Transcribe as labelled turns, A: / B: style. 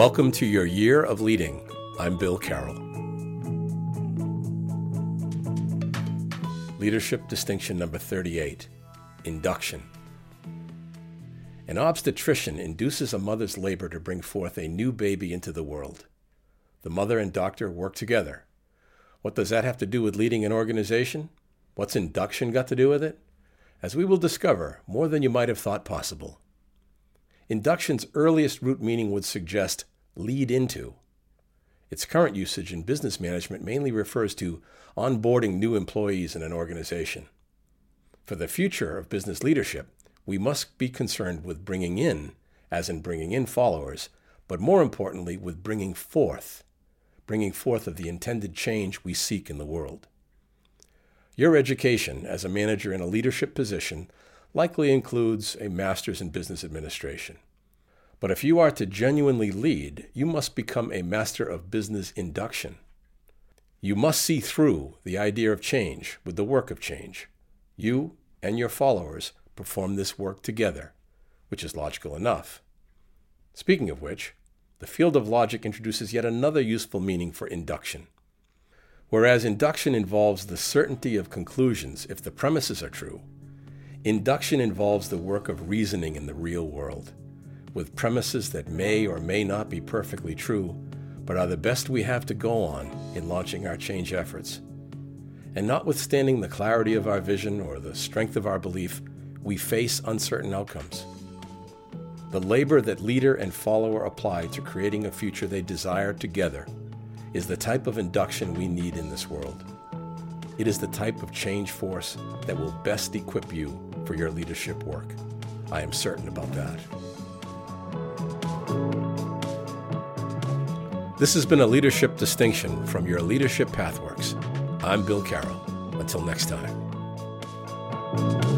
A: Welcome to your year of leading. I'm Bill Carroll. Leadership distinction number 38 Induction. An obstetrician induces a mother's labor to bring forth a new baby into the world. The mother and doctor work together. What does that have to do with leading an organization? What's induction got to do with it? As we will discover, more than you might have thought possible. Induction's earliest root meaning would suggest lead into. Its current usage in business management mainly refers to onboarding new employees in an organization. For the future of business leadership, we must be concerned with bringing in, as in bringing in followers, but more importantly, with bringing forth, bringing forth of the intended change we seek in the world. Your education as a manager in a leadership position likely includes a master's in business administration. But if you are to genuinely lead, you must become a master of business induction. You must see through the idea of change with the work of change. You and your followers perform this work together, which is logical enough. Speaking of which, the field of logic introduces yet another useful meaning for induction. Whereas induction involves the certainty of conclusions if the premises are true, induction involves the work of reasoning in the real world with premises that may or may not be perfectly true, but are the best we have to go on in launching our change efforts. And notwithstanding the clarity of our vision or the strength of our belief, we face uncertain outcomes. The labor that leader and follower apply to creating a future they desire together is the type of induction we need in this world. It is the type of change force that will best equip you for your leadership work. I am certain about that. This has been a leadership distinction from your Leadership Pathworks. I'm Bill Carroll. Until next time.